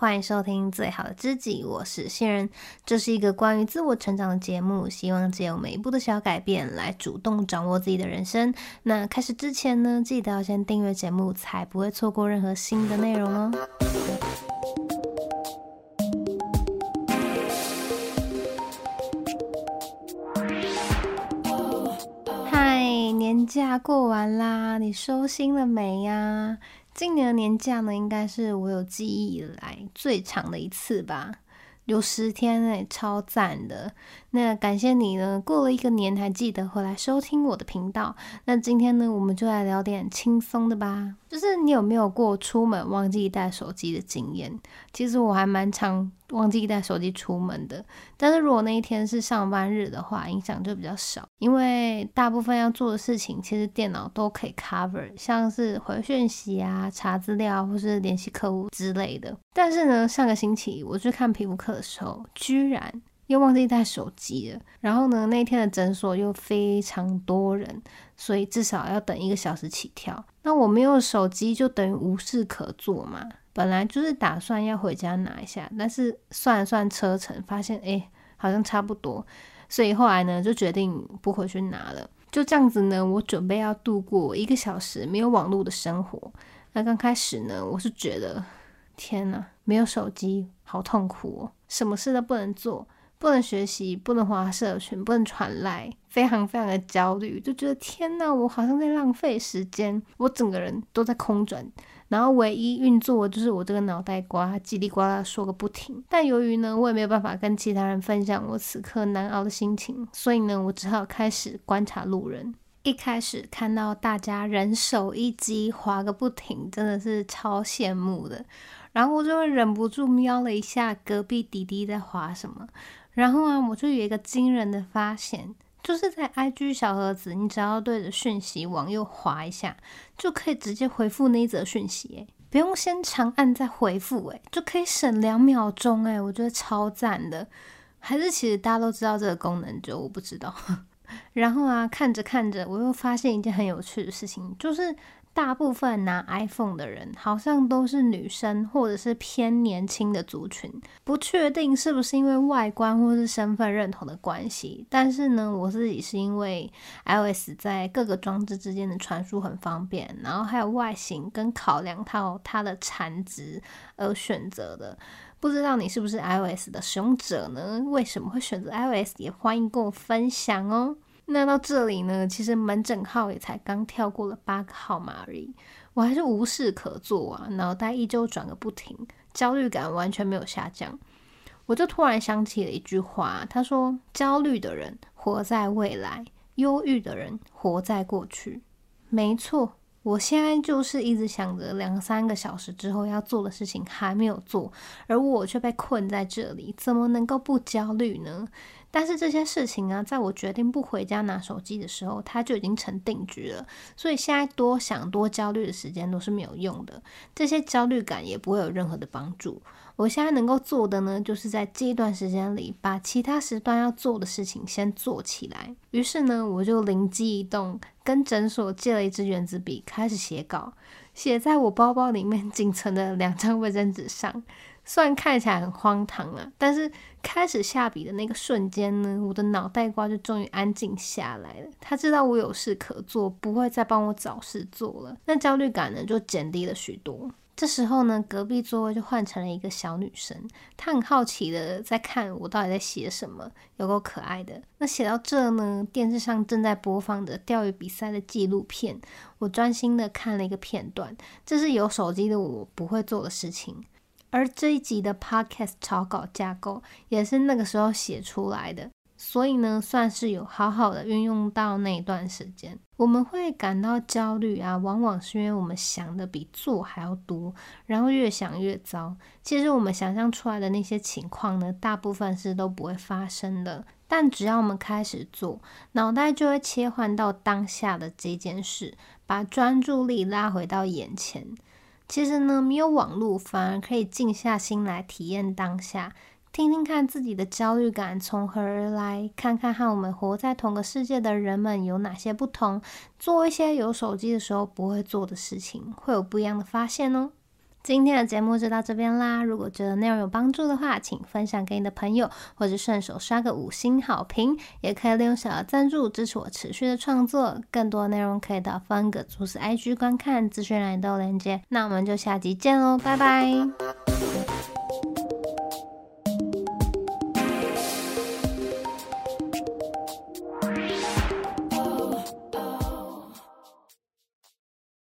欢迎收听最好的知己，我是新人。这是一个关于自我成长的节目，希望借由每一步的小改变来主动掌握自己的人生。那开始之前呢，记得要先订阅节目，才不会错过任何新的内容哦。嗨，年假过完啦，你收心了没呀？今年的年假呢，应该是我有记忆以来最长的一次吧，有十天诶，超赞的。那感谢你呢，过了一个年还记得回来收听我的频道。那今天呢，我们就来聊点轻松的吧。就是你有没有过出门忘记带手机的经验？其实我还蛮常忘记带手机出门的。但是如果那一天是上班日的话，影响就比较少，因为大部分要做的事情其实电脑都可以 cover，像是回讯息啊、查资料或是联系客户之类的。但是呢，上个星期我去看皮肤科的时候，居然又忘记带手机了。然后呢，那天的诊所又非常多人，所以至少要等一个小时起跳。那我没有手机，就等于无事可做嘛。本来就是打算要回家拿一下，但是算了算车程，发现诶好像差不多，所以后来呢就决定不回去拿了。就这样子呢，我准备要度过一个小时没有网络的生活。那刚开始呢，我是觉得天呐，没有手机好痛苦哦，什么事都不能做。不能学习，不能滑社群，不能传赖，非常非常的焦虑，就觉得天呐，我好像在浪费时间，我整个人都在空转，然后唯一运作就是我这个脑袋瓜，叽里呱啦说个不停。但由于呢，我也没有办法跟其他人分享我此刻难熬的心情，所以呢，我只好开始观察路人。一开始看到大家人手一机，滑个不停，真的是超羡慕的。然后我就忍不住瞄了一下隔壁弟弟在划什么。然后啊，我就有一个惊人的发现，就是在 IG 小盒子，你只要对着讯息往右划一下，就可以直接回复那一则讯息，诶，不用先长按再回复，诶，就可以省两秒钟，诶，我觉得超赞的。还是其实大家都知道这个功能，就我不知道。然后啊，看着看着，我又发现一件很有趣的事情，就是。大部分拿 iPhone 的人好像都是女生，或者是偏年轻的族群，不确定是不是因为外观或是身份认同的关系。但是呢，我自己是因为 iOS 在各个装置之间的传输很方便，然后还有外形跟考量到它的产值而选择的。不知道你是不是 iOS 的使用者呢？为什么会选择 iOS？也欢迎跟我分享哦。那到这里呢，其实门诊号也才刚跳过了八个号码而已，我还是无事可做啊，脑袋依旧转个不停，焦虑感完全没有下降。我就突然想起了一句话，他说：“焦虑的人活在未来，忧郁的人活在过去。”没错，我现在就是一直想着两三个小时之后要做的事情还没有做，而我却被困在这里，怎么能够不焦虑呢？但是这些事情啊，在我决定不回家拿手机的时候，它就已经成定局了。所以现在多想多焦虑的时间都是没有用的，这些焦虑感也不会有任何的帮助。我现在能够做的呢，就是在这一段时间里，把其他时段要做的事情先做起来。于是呢，我就灵机一动，跟诊所借了一支原子笔，开始写稿，写在我包包里面 仅存的两张卫生纸上。虽然看起来很荒唐啊，但是开始下笔的那个瞬间呢，我的脑袋瓜就终于安静下来了。他知道我有事可做，不会再帮我找事做了，那焦虑感呢就减低了许多。这时候呢，隔壁座位就换成了一个小女生，她很好奇的在看我到底在写什么，有够可爱的。那写到这呢，电视上正在播放着钓鱼比赛的纪录片，我专心的看了一个片段，这是有手机的我不会做的事情。而这一集的 Podcast 草稿架构也是那个时候写出来的，所以呢，算是有好好的运用到那一段时间。我们会感到焦虑啊，往往是因为我们想的比做还要多，然后越想越糟。其实我们想象出来的那些情况呢，大部分是都不会发生的。但只要我们开始做，脑袋就会切换到当下的这件事，把专注力拉回到眼前。其实呢，没有网络，反而可以静下心来体验当下，听听看自己的焦虑感从何而来，看看和我们活在同个世界的人们有哪些不同，做一些有手机的时候不会做的事情，会有不一样的发现哦。今天的节目就到这边啦。如果觉得内容有帮助的话，请分享给你的朋友，或者顺手刷个五星好评，也可以利用小额赞助支持我持续的创作。更多内容可以到方格子 IG 观看，资讯栏都有连接。那我们就下集见喽，拜拜。